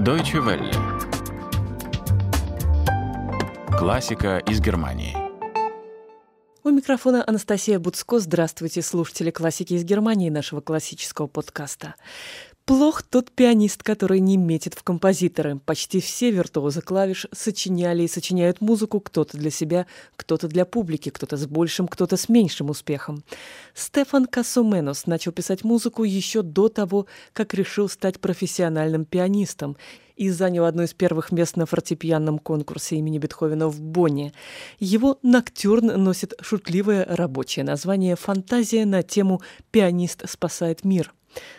Deutsche Welle. Классика из Германии. У микрофона Анастасия Буцко. Здравствуйте, слушатели классики из Германии нашего классического подкаста. Плох тот пианист, который не метит в композиторы. Почти все виртуозы клавиш сочиняли и сочиняют музыку кто-то для себя, кто-то для публики, кто-то с большим, кто-то с меньшим успехом. Стефан Кассуменос начал писать музыку еще до того, как решил стать профессиональным пианистом и занял одно из первых мест на фортепианном конкурсе имени Бетховена в Бонне. Его «Ноктюрн» носит шутливое рабочее название «Фантазия на тему «Пианист спасает мир».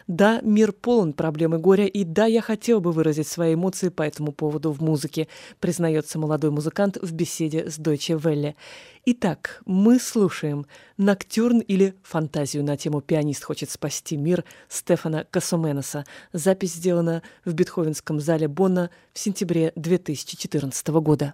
Да, мир полон проблем и горя, и да, я хотел бы выразить свои эмоции по этому поводу в музыке, признается молодой музыкант в беседе с Deutsche Welle. Итак, мы слушаем «Ноктюрн» или «Фантазию на тему «Пианист хочет спасти мир» Стефана Кассуменеса. Запись сделана в Бетховенском зале Бонна в сентябре 2014 года.